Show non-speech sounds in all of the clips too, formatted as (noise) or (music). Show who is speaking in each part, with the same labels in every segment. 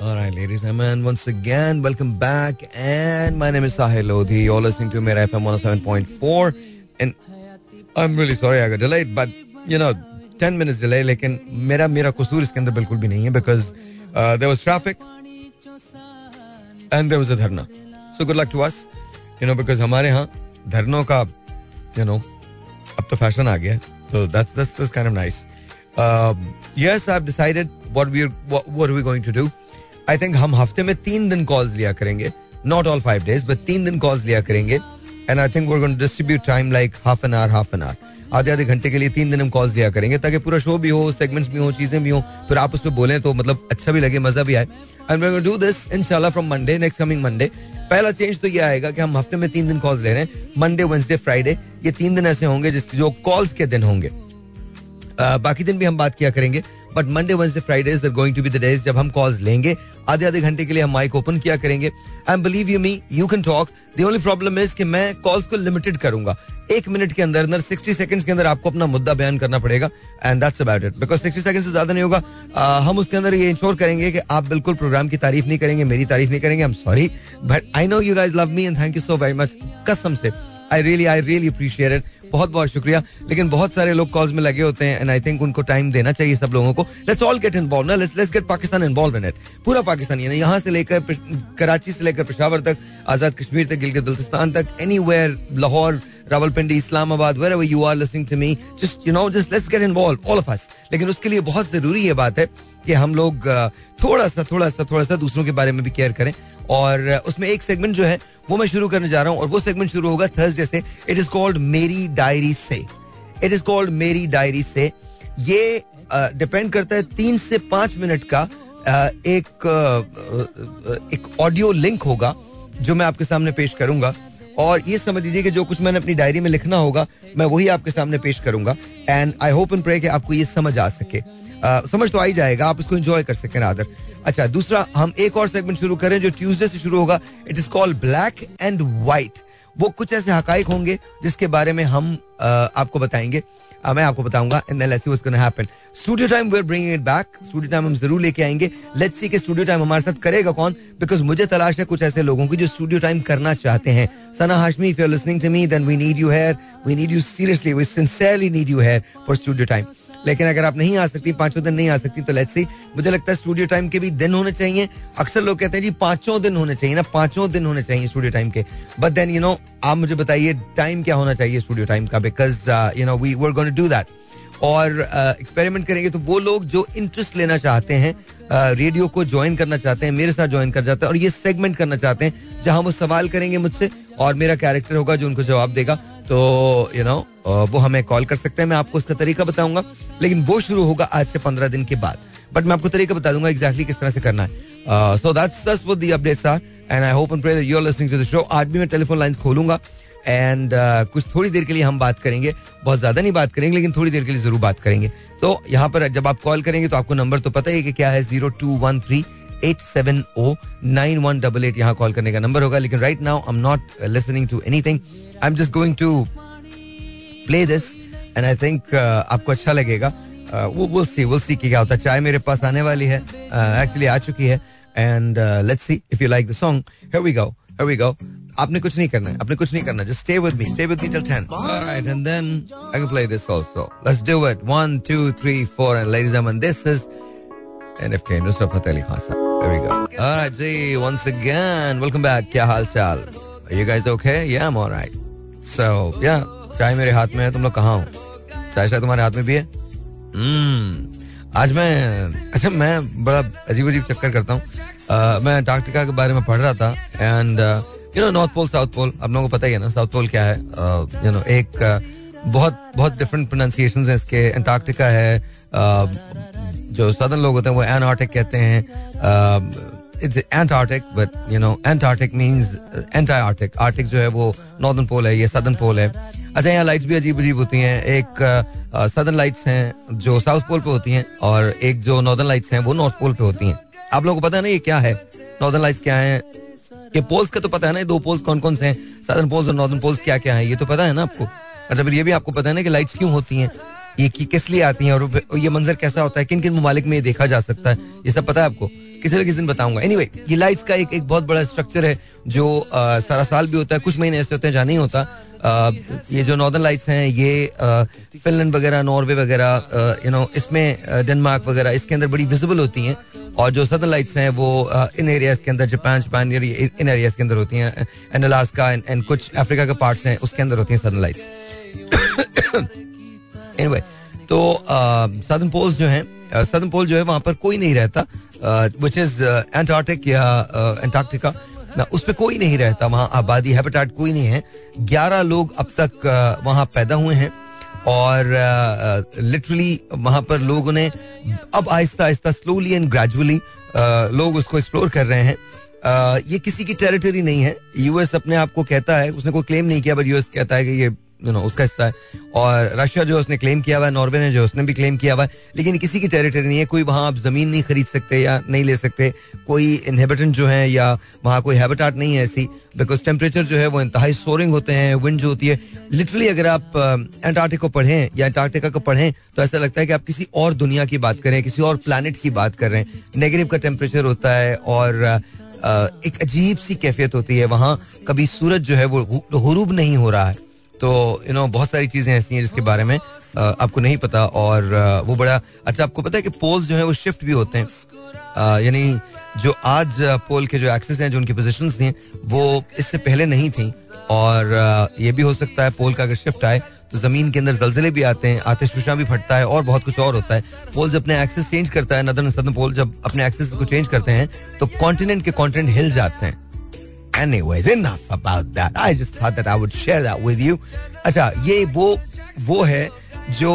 Speaker 1: All right, ladies and gentlemen, once again, welcome back. And my name is Sahil Lodhi. You're listening to Mera FM 107.4. And I'm really sorry I got delayed, but you know, 10 minutes delay, लेकिन मेरा मेरा कसूर इसके अंदर बिल्कुल भी नहीं है because uh, there was traffic and there was a धरना. So good luck to us, you know, because हमारे यहाँ धरनों का, you know, अब तो फैशन आ गया है. So that's that's that's kind of nice. Uh, yes, I've decided what we what, what are we going to do. I think हम हफ़्ते में तीन दिन कॉल्स लिया करेंगे। Not all five days but तीन दिन कॉल्स लिया करेंगे। And I think we're distribute time like half an hour half an hour आधे आधे घंटे के लिए तीन दिन हम कॉल्स लिया करेंगे ताकि पूरा शो भी हो सेगमेंट्स भी हो, चीज़ें भी हो। फिर आप उसमें बोलें तो मतलब अच्छा भी लगे, मज़ा भी आए। एंड वी डू दिस इनशाला from Monday next coming Monday पहला चेंज तो ये आएगा कि हम हफ़्ते में तीन दिन कॉल्स ले रहे हैं। मंडे वेंसडे फ्राइडे ये तीन दिन ऐसे होंगे जिसके जो कॉल्स के दिन होंगे। बाकी दिन भी हम बात किया करेंगे। But Monday Wednesday Friday is going to be the days जब हम कॉल्स लेंगे। आधे आधे घंटे के लिए हम माइक ओपन किया करेंगे। I believe you me you can talk the only problem is कि मैं कॉल्स को लिमिटेड करूँगा। एक मिनट के अंदर अंदर सिक्सटी सेकंड्स के अंदर आपको अपना मुद्दा बयान करना पड़ेगा। And that's about it because sixty second से ज़्यादा नहीं होगा। uh, हम उसके अंदर ये इंश्योर करेंगे कि आप बिल्कुल प्रोग्राम की तारीफ़ नहीं करेंगे मेरी तारीफ़ नहीं करेंगे। I am sorry but I know you guys love me and thank you so very much कसम से I really I really appreciate it बहुत बहुत शुक्रिया। लेकिन बहुत सारे लोग कॉल्स में लगे होते हैं एंड आई थिंक उनको टाइम देना चाहिए सब लोगों को। Let's all get involve let's let's get Pakistan involve in it पूरा पाकिस्तान यानी यहाँ से लेकर कराची से लेकर पेशावर तक, आज़ाद कश्मीर तक, गिलगित बल्तिस्तान तक any Lahore, Rawalpindi, Islamabad wherever you are listening to me just you know just let's get involve all of us लेकिन उसके लिए बहुत ज़रूरी ये बात है कि हम लोग थोड़ा सा थोड़ा सा थोड़ा सा दूसरों के बारे में भी केयर करें। और उसमें एक सेगमेंट जो है, वो मैं शुरू करने जा रहा हूँ और वो सेगमेंट शुरू होगा थर्सडे से। इट इज़ कॉल्ड मेरी डायरी से। इट इज़ कॉल्ड मेरी डायरी से। ये डिपेंड करता है तीन से पाँच मिनट का एक एक ऑडियो लिंक होगा, जो मैं आपके सामने पेश करूँगा। और ये समझ लीजिए कि जो कुछ मैंने अपनी डायरी में लिखना होगा, मैं वही आपके सामने पेश करूँगा। And I hope and pray कि आपको ये समझ आ सके। समझ तो आ ही जाएगा, आप इसको एंजॉय कर सकें आदर अच्छा दूसरा, हम एक और सेगमेंट शुरू करें जो ट्यूसडे से शुरू होगा। It is called black and white वो कुछ ऐसे हकाइक होंगे जिसके बारे में हम आपको बताएँगे। मैं आपको बताऊँगा and let's see what's gonna happen studio time we are bringing it back studio time हम ज़रूर लेके आएँगे। लेट्स सी कि स्टूडियो टाइम हमारे साथ करेगा कौन? बिकॉज़ मुझे तलाश है कुछ ऐसे लोगों की जो स्टूडियो टाइम करना चाहते हैं। Sana Hashmi if you are listening to me then we need you here we need you seriously we sincerely need you here for studio time लेकिन अगर आप नहीं आ सकती पाँचों दिन नहीं आ सकती तो लेट्स सी मुझे लगता है स्टूडियो टाइम के भी दिन होने चाहिए। अक्सर लोग कहते हैं जी पाँचों दिन होने चाहिए ना पाँचों दिन होने चाहिए स्टूडियो टाइम के। बट देन यू नो आप मुझे बताइए टाइम क्या होना चाहिए स्टूडियो टाइम का? Because you know we were going to do that और एक्सपेरिमेंट uh, करेंगे तो वो लोग जो इंटरेस्ट लेना चाहते हैं रेडियो uh, को ज्वाइन करना चाहते हैं मेरे साथ ज्वाइन कर जाते हैं और ये सेगमेंट करना चाहते हैं जहाँ वो सवाल करेंगे मुझसे और मेरा कैरेक्टर होगा जो उनको जवाब देगा तो यू you नो know, वो हमें कॉल कर सकते हैं। मैं आपको उसका तरीका बताऊँगा। लेकिन वो शुरू होगा आज से पंद्रह दिन के बाद। बट मैं आपको तरीका बता दूँगा एग्जैक्टली किस तरह से करना है। So that's that's what the updates are and I hope and pray that you are listening to the show आज भी मैं टेलीफोन लाइंस खोलूँगा एंड uh, कुछ थोड़ी देर के लिए हम बात करेंगे। बहुत ज़्यादा नहीं बात करेंगे लेकिन थोड़ी देर के लिए ज़रूर बात करेंगे। तो यहाँ पर जब आप कॉल करेंगे तो आपको नंबर तो पता ही कि क्या है zero two one three eight seven O nine one double eight यहाँ कॉल करने का नंबर होगा। लेकिन right now I am not listening to anything I am just going to play this and I think आपको अच्छा लगेगा। वो will see will see क्या होता है। चाय मेरे पास आने वाली है। एक्चुअली uh, आ चुकी है। And let's see if you like the song here we go here we go आपने कुछ नहीं करना है आपने कुछ नहीं करना just stay with me stay with me till 10 alright and then I can play this also let's do it 1 2 3 4 and ladies and this is NFK Nusrat Fateh Ali Khan साहब There go. All right, ji, once again, welcome back. क्या हाल चाल? Are you guys okay? Yeah, I'm all right. So, yeah, चाय मेरे हाथ में है तुम लोग कहाँ हो? चाय शायद तुम्हारे हाथ में भी है? hmm. आज मैं अच्छा मैं बड़ा अजीब अजीब चक्कर करता हूँ। uh, मैं अंटार्कटिका के बारे में पढ़ रहा था and you know north pole south pole आप लोगों को पता ही है ना साउथ पोल क्या है? यू नो एक uh, बहुत बहुत डिफरेंट प्रोनाउंसिएशन है इसके। अंटार्कटिका है जो सदर्न लोग होते हैं वो एनआर्टिक कहते हैं। It's Antarctic but you know Antarctic means anti Arctic Arctic जो है वो नॉर्दर्न पोल है ये सदर्न पोल है। अच्छा यहाँ लाइट्स भी अजीब अजीब होती हैं। एक सदर्न लाइट्स हैं जो साउथ पोल पे होती हैं और एक जो नॉर्दर्न लाइट्स हैं वो नॉर्थ पोल पे होती हैं। आप लोगों को पता है ना ये क्या है? नॉर्दर्न लाइट्स क्या है? ये पोल्स का तो पता है ना दो पोल्स कौन कौन से हैं? सदर्न पोल्स और नॉर्दर्न पोल्स क्या क्या है? ये तो पता है ना आपको? अच्छा फिर ये भी आपको पता है ना कि लाइट्स क्यों होती हैं? ये किस लिए आती हैं? और ये मंजर कैसा होता है? किन किन ममालिक में ये देखा जा सकता है? ये सब पता है आपको? किसी न किसी दिन बताऊँगा। एनीवे anyway, ये लाइट्स का एक एक बहुत बड़ा स्ट्रक्चर है जो आ, सारा साल भी होता है कुछ महीने ऐसे होते हैं जहाँ नहीं होता। ये जो नॉर्दर्न लाइट्स हैं, ये फिनलैंड वगैरह नॉर्वे वगैरह यू नो इसमें डेनमार्क वगैरह, इसके अंदर बड़ी विजिबल होती हैं। और जो सदर्न लाइट्स हैं, वो इन एरियाज़ के अंदर जापान जापान इन एरियाज़ के अंदर होती हैं एंड अलास्का एंड कुछ अफ्रीका के पार्ट्स हैं, उसके अंदर होती हैं सदर्न लाइट्स एनीवे तो सदर्न पोल्स जो हैं सदर्न पोल जो है, वहाँ पर कोई नहीं रहता विच इज़ एंटार्टिक या एंटार्क्टिका उस पर कोई नहीं रहता, वहाँ आबादी, हैबिटाट कोई नहीं है। ग्यारह लोग अब तक वहाँ पैदा हुए हैं और लिटरली वहाँ पर लोगों ने अब Aahista Aahista slowly and gradually लोग उसको एक्सप्लोर कर रहे हैं। ये किसी की टेरिटरी नहीं है। यूएस अपने आप को कहता है, उसने कोई क्लेम नहीं किया बट यूएस कहता है कि ये यू नो उसका हिस्सा है। और रशिया जो उसने क्लेम किया हुआ है, नॉर्वे ने जो उसने भी क्लेम किया हुआ है। लेकिन किसी की टेरिटरी नहीं है, कोई वहाँ आप ज़मीन नहीं खरीद सकते या नहीं ले सकते। कोई इनहेबिटेंट जो है या वहाँ कोई हैबिटाट नहीं है ऐसी बिकॉज़ टेम्परेचर जो है, वो इंतहाई सोरिंग होते हैं विंड जो होती है। लिटरली अगर आप एंटार्टिक को पढ़ें या अंटार्कटिका को पढ़ें तो ऐसा लगता है कि आप किसी और दुनिया की बात करें, किसी और प्लानट की बात कर रहे हैं। नेगेटिव का टेम्परेचर होता है और एक अजीब सी कैफियत होती है। वहाँ कभी सूरज जो है, वो हुरूब नहीं हो रहा है। तो यू नो बहुत सारी चीज़ें ऐसी हैं जिसके बारे में आपको नहीं पता और वो बड़ा अच्छा आपको पता है कि पोल्स जो है वो शिफ्ट भी होते हैं। यानी जो आज पोल के जो एक्सेस हैं, जो उनकी पोजिशन थी, वो इससे पहले नहीं थी और ये भी हो सकता है पोल का अगर शिफ्ट आए तो ज़मीन के अंदर जलजिले भी आते हैं आतिशफिशा भी फटता है और बहुत कुछ और होता है। पोल जब अपने एक्सेस चेंज करता है नदर सदन पोल जब अपने एक्सेस को चेंज करते हैं तो कॉन्टिनेंट के कॉन्टिनेंट हिल जाते हैं। Anyways, enough about that. I just thought that I would share that with you. अच्छा ये वो वो है जो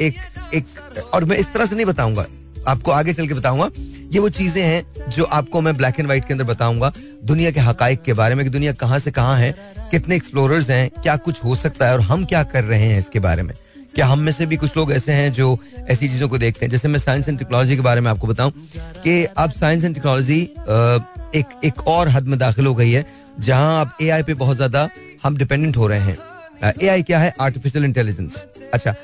Speaker 1: एक एक और मैं इस तरह से नहीं बताऊँगा आपको आगे चल के बताऊँगा ये वो चीज़ें हैं जो आपको मैं ब्लैक एंड व्हाइट के अंदर बताऊँगा दुनिया के हकाइक के बारे में कि दुनिया कहाँ से कहाँ है कितने एक्सप्लोरर्स हैं क्या कुछ हो सकता है और हम क्या कर रहे हैं इसके बारे में क्या हम में से भी कुछ लोग ऐसे हैं जो ऐसी चीज़ों को देखते हैं? जैसे मैं साइंस एंड टेक्नोलॉजी के बारे में आपको बताऊँ कि अब साइंस एंड टेक्नोलॉजी एक एक और हद में दाखिल हो गई है, जहाँ अब एआई पे बहुत ज़्यादा हम डिपेंडेंट हो रहे हैं। एआई क्या है? आर्टिफिशियल इंटेलिजेंस अच्छा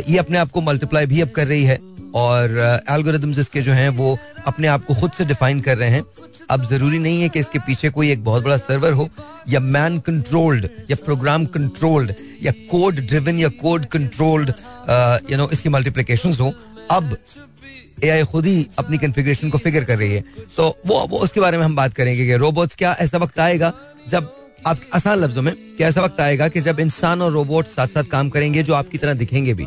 Speaker 1: ये अपने आप को मल्टीप्लाई भी अब कर रही है। और एल्गोरिदम्स इसके जो हैं, वो अपने आप को खुद से डिफाइन कर रहे हैं। अब ज़रूरी नहीं है कि इसके पीछे कोई एक बहुत बड़ा सर्वर हो, या मैन कंट्रोल्ड या प्रोग्राम कंट्रोल्ड या कोड ड्रिवन या कोड कंट्रोल्ड यू नो इसकी मल्टीप्लीकेशन हो। अब एआई खुद ही अपनी कन्फिग्रेशन को फिगर कर रही है। तो वो वो उसके बारे में हम बात करेंगे कि रोबोट्स क्या ऐसा वक्त आएगा, जब आप, आसान लफ्जों में, क्या ऐसा वक्त आएगा कि जब इंसान और रोबोट साथ साथ काम करेंगे, जो आपकी तरह दिखेंगे भी।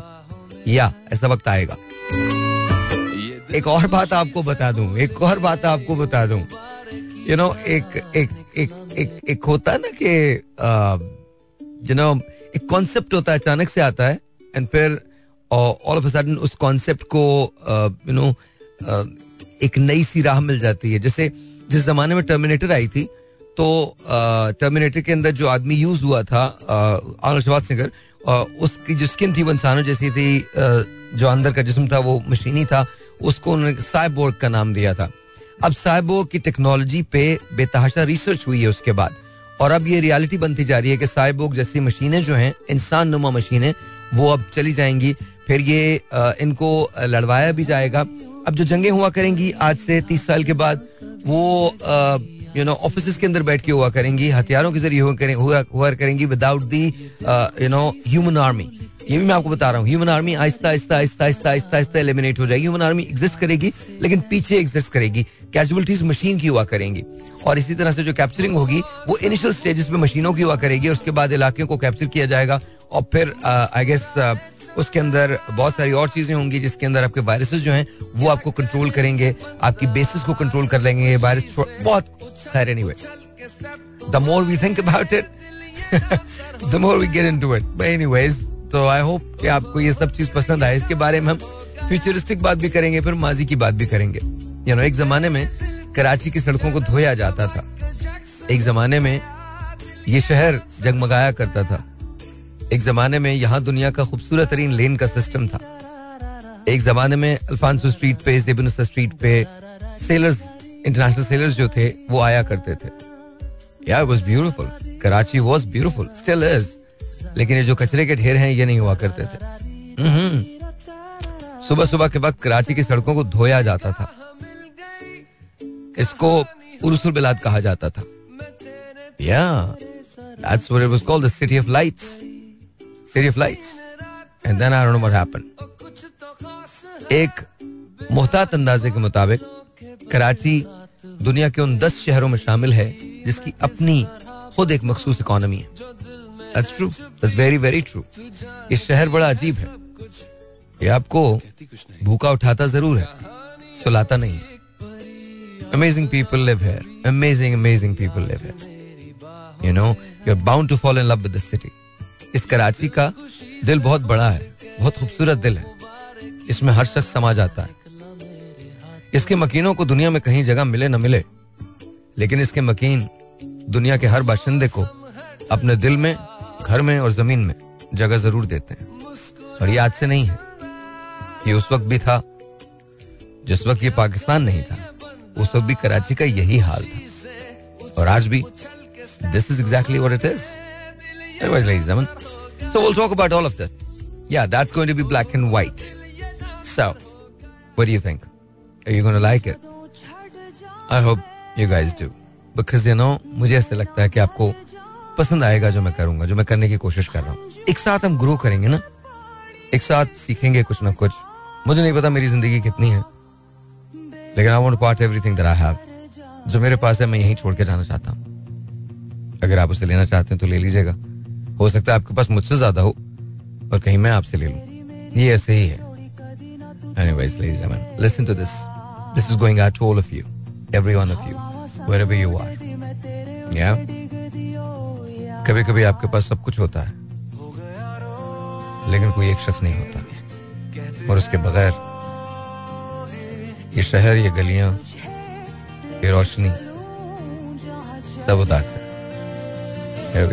Speaker 1: या, ऐसा वक्त आएगा। एक और बात आपको बता दूँ, एक और बात आपको बता दूँ। यू नो एक एक एक एक एक होता है ना कि यू नो एक कॉन्सेप्ट होता है, अचानक से आता है एंड फिर ऑल ऑफ़ सडन उस कॉन्सेप्ट को यू नो एक नई सी राह मिल जाती है। जैसे, जिस जमाने में टर्मिनेटर आई थी तो टर्मिनेटर के अंदर जो आदमी यूज़ हुआ था आर्नल्ड सिंगर उसकी जो स्किन थी वो इंसानों जैसी थी जो अंदर का जिसम था वो मशीनी था उसको उन्होंने साइबोर्ग का नाम दिया था। अब साइबोर्ग की टेक्नोलॉजी पे बेतहाशा रिसर्च हुई है उसके बाद। और अब ये रियलिटी बनती जा रही है कि साइबोर्ग जैसी मशीनें जो हैं इंसान नुमा मशीनें, वो अब चली जाएँगी। फिर ये इनको लड़वाया भी जाएगा। अब जो जंगे हुआ करेंगी आज से तीस साल के बाद, वो यू नो ऑफ़िस के अंदर बैठ के हुआ करेंगी हथियारों के ज़रिए हुआ, हुआ करेंगी without the you know human army ये भी मैं आपको बता रहा हूँ human army Aahista Aahista Aahista Aahista Aahista Aahista eliminate हो जाएगी ह्यूमन आर्मी एग्जिस्ट करेगी लेकिन पीछे एग्जिस्ट करेगी कैजुअलिटीज मशीन की हुआ करेंगी। और इसी तरह से जो कैप्चरिंग होगी वो इनिशियल स्टेजेस पे मशीनों की हुआ करेगी और उसके बाद इलाके को कैप्चर किया जाएगा। और फिर आई गेस उसके अंदर बहुत सारी और चीज़ें होंगी जिसके अंदर आपके वायरसेस जो हैं, वो आपको कंट्रोल करेंगे, आपकी बेसिस को कंट्रोल कर लेंगे, ये वायरस बहुत खैर anyway the more we think about it the more we get into it anyways तो आई होप कि आपको ये सब चीज़ पसंद आए। इसके बारे में हम फ्यूचरिस्टिक बात भी करेंगे, फिर माजी की बात भी करेंगे। यू नो एक जमाने में कराची की सड़कों को धोया जाता था। एक जमाने में ये शहर जगमगाया करता था। एक जमाने में यहाँ दुनिया का खूबसूरत तरीन लेन का सिस्टम था। एक जमाने में अल्फांसो स्ट्रीट पे जेबनसा स्ट्रीट पे सेलर्स इंटरनेशनल सेलर्स जो थे, वो आया करते थे। Yeah was beautiful Karachi was beautiful still is लेकिन ये जो कचरे के ढेर हैं, ये नहीं हुआ करते थे। हम्म। सुबह सुबह के वक्त कराची की सड़कों को धोया जाता था। इसको उरुसुल बिलाद कहा जाता था। Yeah that's what it was called the city of lights city of lights and then I don't know what happened एक मोहतात अंदाजे के मुताबिक कराची दुनिया के उन दस शहरों में शामिल है, जिसकी अपनी खुद एक मखसूस इकोनॉमी है। That's true. That's very very true. ये शहर बड़ा अजीब है। ये आपको भूखा उठाता ज़रूर है, सुलाता नहीं amazing people live here amazing amazing people live here you know you are bound to follow in love with the city इस कराची का दिल बहुत बड़ा है, बहुत खूबसूरत दिल है। इसमें हर शख्स समा जाता है। इसके मकीनों को दुनिया में कहीं जगह मिले न मिले, लेकिन इसके मकीन दुनिया के हर बाशिंदे को अपने दिल में, घर में और ज़मीन में जगह ज़रूर देते हैं। और ये आज से नहीं है। ये उस वक्त भी था, जिस वक्त ये पाकिस्तान नहीं था, उस वक्त भी कराची का यही हाल था। और आज भी this is exactly what it is So we'll talk about all of that. Yeah, that's going to be black and white. So, what do you think? Are you going to like it? I hope you guys do. Because, you know, मुझे ऐसे लगता है कि आपको पसंद आएगा जो मैं करूँगा जो मैं करने की कोशिश कर रहा हूँ एक साथ हम ग्रो करेंगे ना एक साथ सीखेंगे कुछ ना कुछ मुझे नहीं पता मेरी ज़िंदगी कितनी है लेकिन I want part everything जो मेरे पास है मैं यहीं छोड़ के जाना चाहता हूँ अगर आप उसे लेना चाहते हैं तो ले लीजिएगा हो सकता है आपके पास मुझसे ज़्यादा हो और कहीं मैं आपसे ले लूँ ये ऐसे ही है Anyways, ladies and gentlemen, listen to this. This is going out to all of you, every one of you, wherever you are. Yeah? कभी कभी आपके पास सब कुछ होता है लेकिन कोई एक शख्स नहीं होता और उसके बगैर ये शहर ये गलियाँ ये रोशनी सब उदास है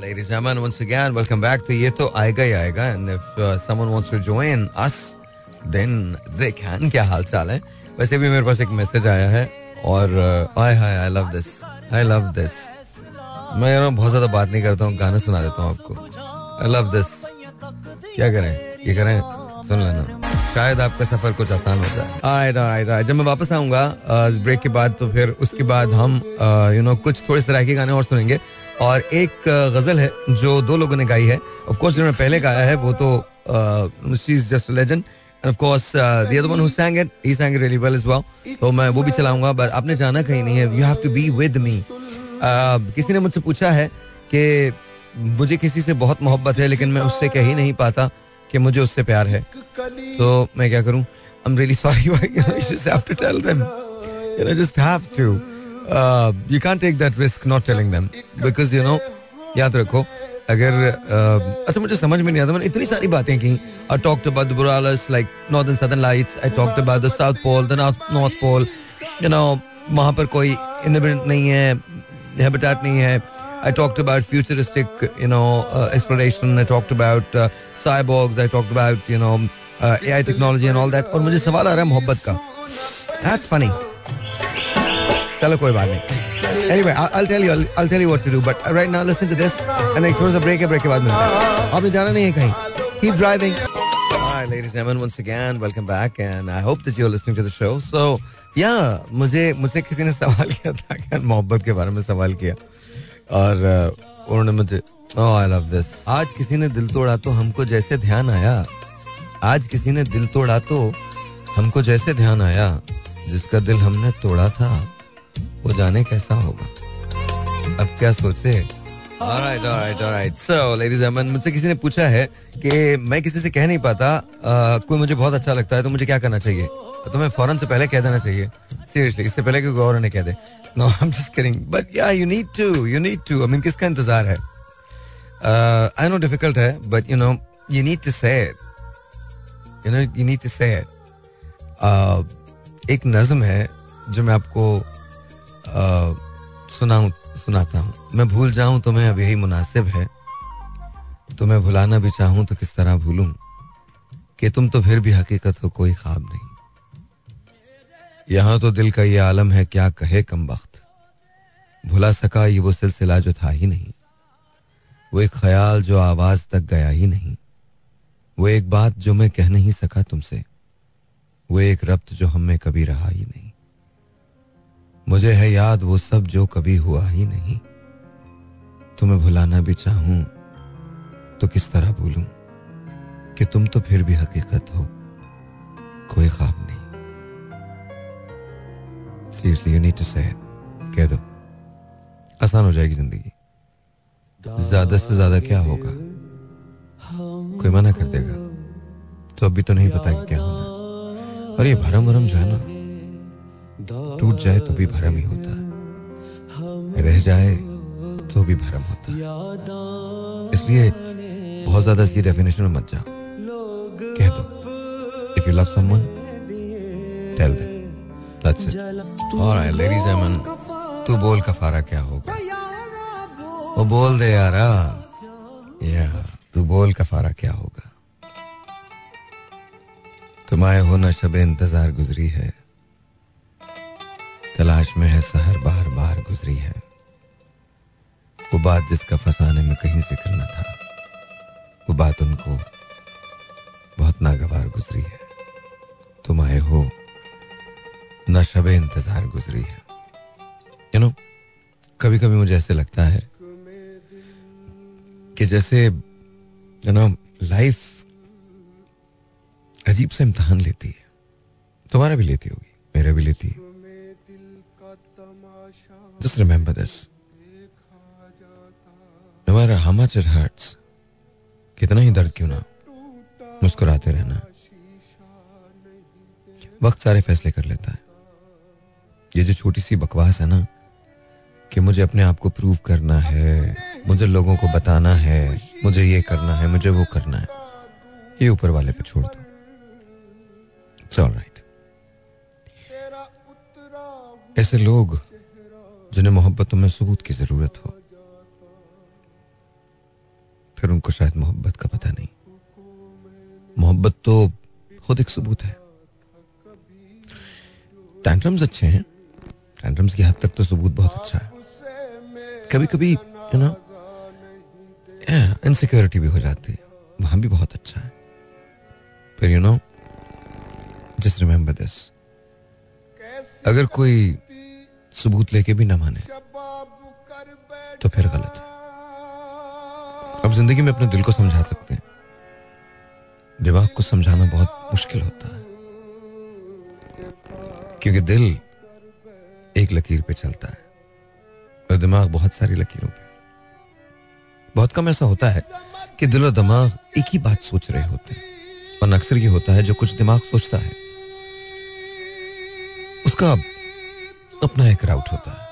Speaker 1: Ladies and gentlemen, once again, welcome back to ये तो आएगा ही आएगा and if uh, someone wants to join us, then they can. क्या हाल चाल है वैसे भी मेरे पास एक मैसेज आया है और I hi I love this I love this मैं यार बहुत ज़्यादा बात नहीं करता हूँ गाना सुना देता हूँ आपको। आई लव दिस क्या करें? ये करें? सुन लेना। शायद आपका सफ़र कुछ आसान हो जाए। आए आए आए जब मैं वापस आऊँगा ब्रेक के बाद तो फिर उसके बाद हम यू नो कुछ थोड़े तरह के गाने और सुनेंगे। और एक गज़ल है जो दो लोगों ने गाई है। ऑफ़ कोर्स जिन्होंने पहले गाया है वो तो she is just legend of course uh, the other one who sang it he sang it really well as well. तो मैं वो भी चलाऊँगा बट आपने जाना कहीं नहीं है। You have to be with me किसी ने मुझसे पूछा है कि मुझे किसी से बहुत मोहब्बत है लेकिन मैं उससे कह ही नहीं पाता कि मुझे उससे प्यार है। तो मैं क्या करूँ? I'm really sorry (laughs) you just have to tell them. You know just have to. uh, you can take that risk not telling them because you know याद रखो अगर अच्छा मुझे समझ में नहीं आता मैंने इतनी सारी बातें की I talk about the borealis like northern southern lights I talk about the south pole the north pole you know वहाँ पर कोई इंडिपेंडेंट नहीं है हैबिटेट नहीं है I talk about futuristic you know exploration I talk about cyborgs I talk about you know a technology and all that और मुझे सवाल आ रहा है मोहब्बत का दैट्स फनी चलो कोई बात नहीं. Anyway, I'll, I'll tell you. I'll, I'll tell you what to do. But right now, listen to this. And then थोड़ा सा break है. Break के बाद मिलते हैं. आपने जाना नहीं है. Keep driving. Hi, ladies and gentlemen. Once again, welcome back, and I hope that you're listening to the show. So, yeah, मुझे मुझसे किसी ने सवाल किया था कि मोहब्बत के बारे में सवाल किया. और उन्होंने मुझे आई लव दिस आज किसी ने दिल तोड़ा तो हमको जैसे ध्यान आया आज किसी ने दिल तोड़ा तो हमको जैसे ध्यान आया जिसका दिल हमने तोड़ा था वो जाने कैसा होगा। अब क्या सोचे? मुझसे किसी ने पूछा है कि मैं किसी से कह नहीं पाता कोई मुझे बहुत अच्छा लगता है तो मुझे क्या करना चाहिए? तो मैं फ़ौरन से पहले कह देना चाहिए। सीरियसली इससे पहले कोई और कह दे। No I am just caring but yeah you need to you need to I mean किसका इंतज़ार है? आई नो डिफ़िकल्ट है but you know you need to sad you know you need to sad एक नज्म है जो मैं आपको सुनाऊं, सुनाता हूँ। मैं भूल जाऊँ तो मैं अब यही मुनासिब है। तो मैं भुलाना भी चाहूँ तो किस तरह भूलूं? कि तुम तो फिर भी हकीकत हो, कोई ख्वाब नहीं। यहाँ तो दिल का ये आलम है, क्या कहे कम वक्त भुला सका ये वो सिलसिला जो था ही नहीं। वो एक ख्याल जो आवाज़ तक गया ही नहीं। वो एक बात जो मैं कह नहीं सका तुमसे। वो एक रब्त जो हमें कभी रहा ही नहीं। मुझे है याद वो सब जो कभी हुआ ही नहीं। तुम्हें भुलाना भी चाहूँ तो किस तरह भूलूं कि तुम तो फिर भी हकीकत हो, कोई ख्वाब नहीं। सीरियसली यू नीड टू से कह दो। आसान हो जाएगी ज़िंदगी। ज़्यादा से ज़्यादा क्या होगा? कोई मना कर देगा। तो अभी तो नहीं पता कि क्या होना। और ये भरम भरम जो है ना टूट जाए तो भी भरम ही होता। है रह जाए तो भी भरम होता। है इसलिए बहुत ज़्यादा इसकी डेफिनेशन में मत जाओ। कह दो। If you love someone tell them that's it alright ladies gentleman तू बोल कफारा क्या होगा? वो बोल दे यारा। या तू बोल कफारा क्या होगा? तुम्हारे आए हो न शब इंतज़ार गुजरी है। तलाश में है, सहर बार बार गुजरी है। वो बात जिसका फसाने में कहीं ज़िक्र न था, वो बात उनको बहुत नागवार गुजरी है। तुम आए हो, न शब इंतज़ार गुजरी है। यू नो कभी कभी मुझे ऐसे लगता है कि जैसे यू नो लाइफ अजीब से इम्तहान लेती है। तुम्हारा भी लेती होगी, मेरा भी लेती है। Just remember this no matter how much it hurts कितना ही दर्द क्यों ना मुस्कुराते रहना। वक्त सारे फैसले कर लेता है। ये जो छोटी सी बकवास है ना, कि मुझे अपने आप को प्रूव करना है, मुझे लोगों को बताना है, मुझे ये करना है, मुझे वो करना है, ये ऊपर वाले पे छोड़ दो। इट्स राइट ऐसे लोग जिन्हें मोहब्बतों में सबूत की ज़रूरत हो। फिर उनको शायद मोहब्बत का पता नहीं। मोहब्बत तो खुद एक सबूत है। टैंट्रम्स अच्छे हैं। टैंट्रम्स की हद तक तो सबूत बहुत अच्छा है। कभी कभी यू नो इनसिक्योरिटी भी हो जाती है। वहाँ भी बहुत अच्छा है। फिर you know just remember this अगर कोई सबूत लेके भी ना माने। तो फिर गलत है। अब ज़िंदगी में अपने दिल को समझा सकते हैं। दिमाग को समझाना बहुत मुश्किल होता है। क्योंकि दिल एक लकीर पे चलता है। और दिमाग बहुत सारी लकीरों पे। बहुत कम ऐसा होता है कि दिल और दिमाग एक ही बात सोच रहे होते हैं। और अक्सर ये होता है जो कुछ दिमाग सोचता है। उसका अपना एक राउट होता है।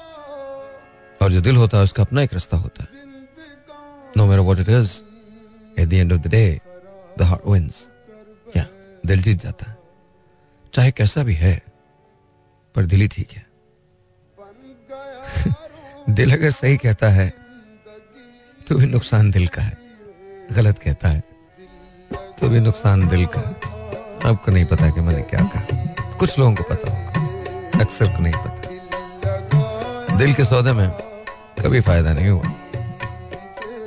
Speaker 1: और जो दिल होता है, उसका अपना एक रास्ता होता है। नो मेरा what it is at the end of the day the heart wins या दिल जीत जाता है। चाहे कैसा भी है, पर दिल ही ठीक है। (laughs) दिल अगर सही कहता है तो भी नुकसान दिल का है। गलत कहता है तो भी नुकसान दिल का आपको नहीं पता कि मैंने क्या कहा। कुछ लोगों को पता होगा, अक्सर को नहीं पता। दिल के सौदे में कभी फ़ायदा नहीं हुआ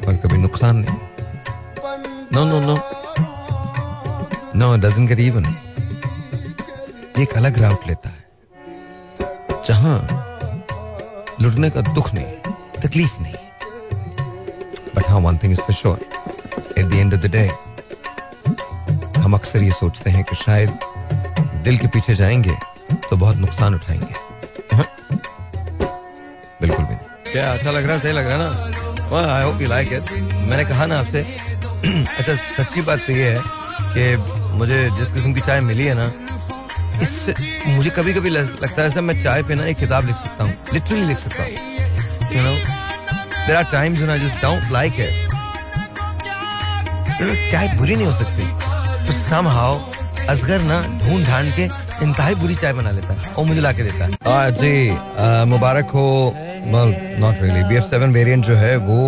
Speaker 1: और कभी नुकसान नहीं। No no no no doesn't get even एक अलग राउट लेता है, जहाँ लुटने का दुख नहीं, तकलीफ़ नहीं। बट हाँ one thing is for sure at the end of the day हम अक्सर ये सोचते हैं कि शायद दिल के पीछे जाएँगे तो बहुत नुकसान उठाएँगे। क्या अच्छा लग रहा है, सही लग रहा है ना? I hope you like it मैंने कहा ना आपसे (clears throat) अच्छा सच्ची बात तो ये है कि मुझे जिस किस्म की चाय मिली है ना, इससे मुझे कभी कभी लगता है मैं चाय पे ना एक किताब लिख सकता हूँ लिटरली लिख सकता हूँ you know there are times when I just don't like it चाय बुरी नहीं हो सकती तो सम हाउ असगर ना ढूंढ ढांड के इंतहाई बुरी चाय बना लेता है और मुझे ला के देता है। जी मुबारक हो really B F seven variant जो है वो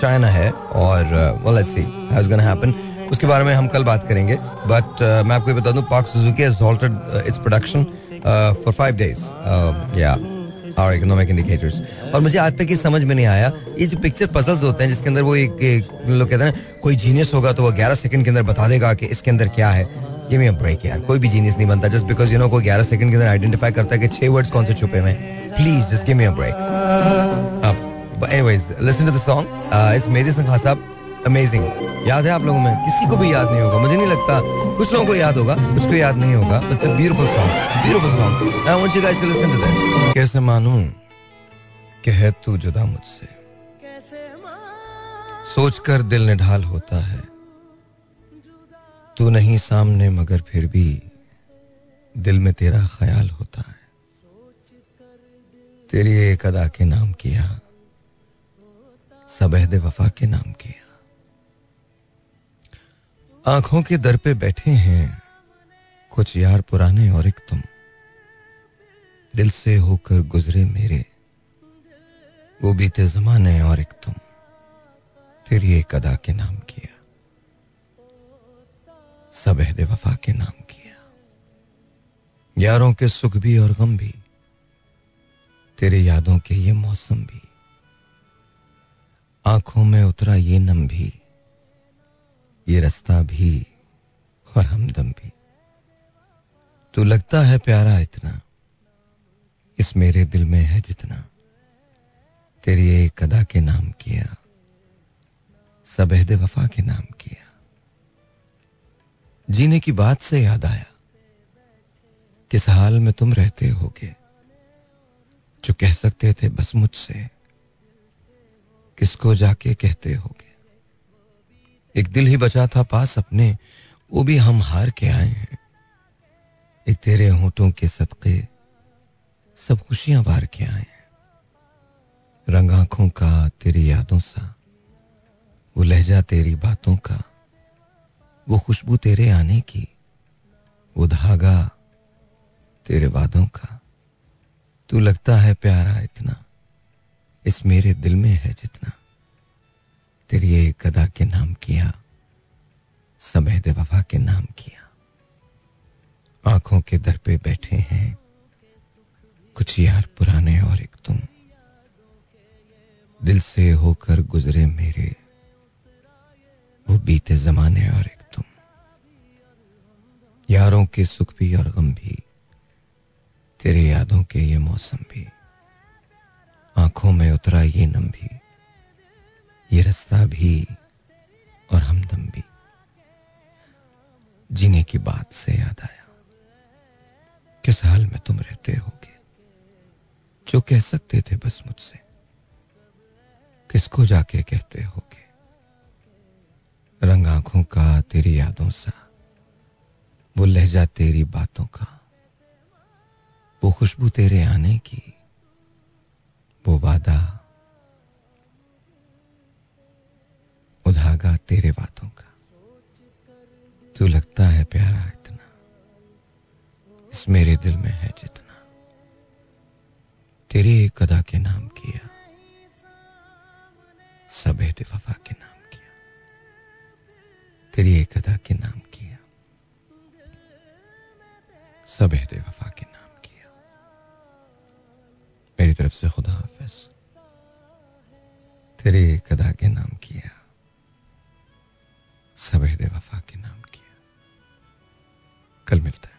Speaker 1: चाइना है और well, let's see how it's gonna happen. उसके बारे में हम कल बात करेंगे बट uh, मैं आपको बता दूँ Pak Suzuki has halted its production for five days या और इकोनॉमिक इंडिकेटर्स और मुझे आज तक ये समझ में नहीं आया ये जो पिक्चर पजल्स होते हैं जिसके अंदर वो एक, एक लोग कहते हैं कोई जीनियस होगा तो वो 11 सेकंड के अंदर बता देगा कि इसके अंदर क्या है। गिव मी अ ब्रेक यार। कोई भी जीनियस नहीं बनता। जस्ट बिकॉज़ यू नो कोई 11 सेकंड के अंदर आइडेंटिफाई करता है कि छह वर्ड्स कौन से छुपे हुए please just give me a break anyways listen to the song it's Mehdi Singh Khan साहब अमेजिंग याद है आप लोगों में? किसी को भी याद नहीं होगा। मुझे नहीं लगता कुछ लोगों को याद होगा, कुछ को याद नहीं होगा। It's a beautiful song beautiful song I want you guys to listen to this कैसे मानूं? कि है तू जुदा मुझसे। सोचकर दिल निढाल होता है। तू नहीं सामने, मगर फिर भी दिल में तेरा ख्याल होता है। तेरी एक अदा के नाम किया सबहद वफा के नाम किया। आँखों के दर पे बैठे हैं कुछ यार पुराने और एक तुम। दिल से होकर गुजरे मेरे, वो बीते जमाने और एक तुम। तेरी एक अदा के नाम किया। सब अहद वफा के नाम किया। यारों के सुख भी और गम भी। तेरे यादों के ये मौसम भी। आँखों में उतरा ये नम भी। ये रास्ता भी और हमदम भी। तू लगता है प्यारा इतना। इस मेरे दिल में है जितना। तेरी एक अदा के नाम किया। सबहद वफा के नाम किया। जीने की बात से याद आया किस हाल में तुम रहते होगे, जो कह सकते थे बस मुझसे, किसको जाके कहते होगे। एक दिल ही बचा था पास अपने, वो भी हम हार के आए हैं। एक तेरे होठों के सदके सब खुशियाँ बार के आए हैं। रंग आँखों का तेरी यादों सा, वो लहजा तेरी बातों का वो खुशबू तेरे आने की, वो धागा तेरे वादों का। तू लगता है प्यारा इतना, इस मेरे दिल में है जितना। तेरी एक अदा के नाम किया सबहद वफा के नाम किया। आँखों के दर पे बैठे हैं, कुछ यार पुराने और एक तुम। दिल से होकर गुजरे मेरे, वो बीते जमाने और एक यारों के सुख भी और गम भी, तेरे यादों के ये मौसम भी, आँखों में उतरा ये नम भी, ये रास्ता भी और हमदम भी, जीने की बात से याद आया। किस हाल में तुम रहते होगे? जो कह सकते थे बस मुझसे। किसको जाके कहते होगे? रंग आँखों का तेरी यादों सा वो लहजा तेरी बातों का, वो खुशबू तेरे आने की, वो वादा उधागा तेरे बातों का। तू लगता है प्यारा इतना, इस मेरे दिल में है जितना। तेरे एक अदा के नाम किया सबेद वफा के नाम किया। तेरी एक अदा के नाम किया। सब अहद वफा के नाम किया। मेरी तरफ़ से खुदा हाफिज। तेरे कदा के नाम किया। सब अहद वफा के नाम किया। कल मिलता है।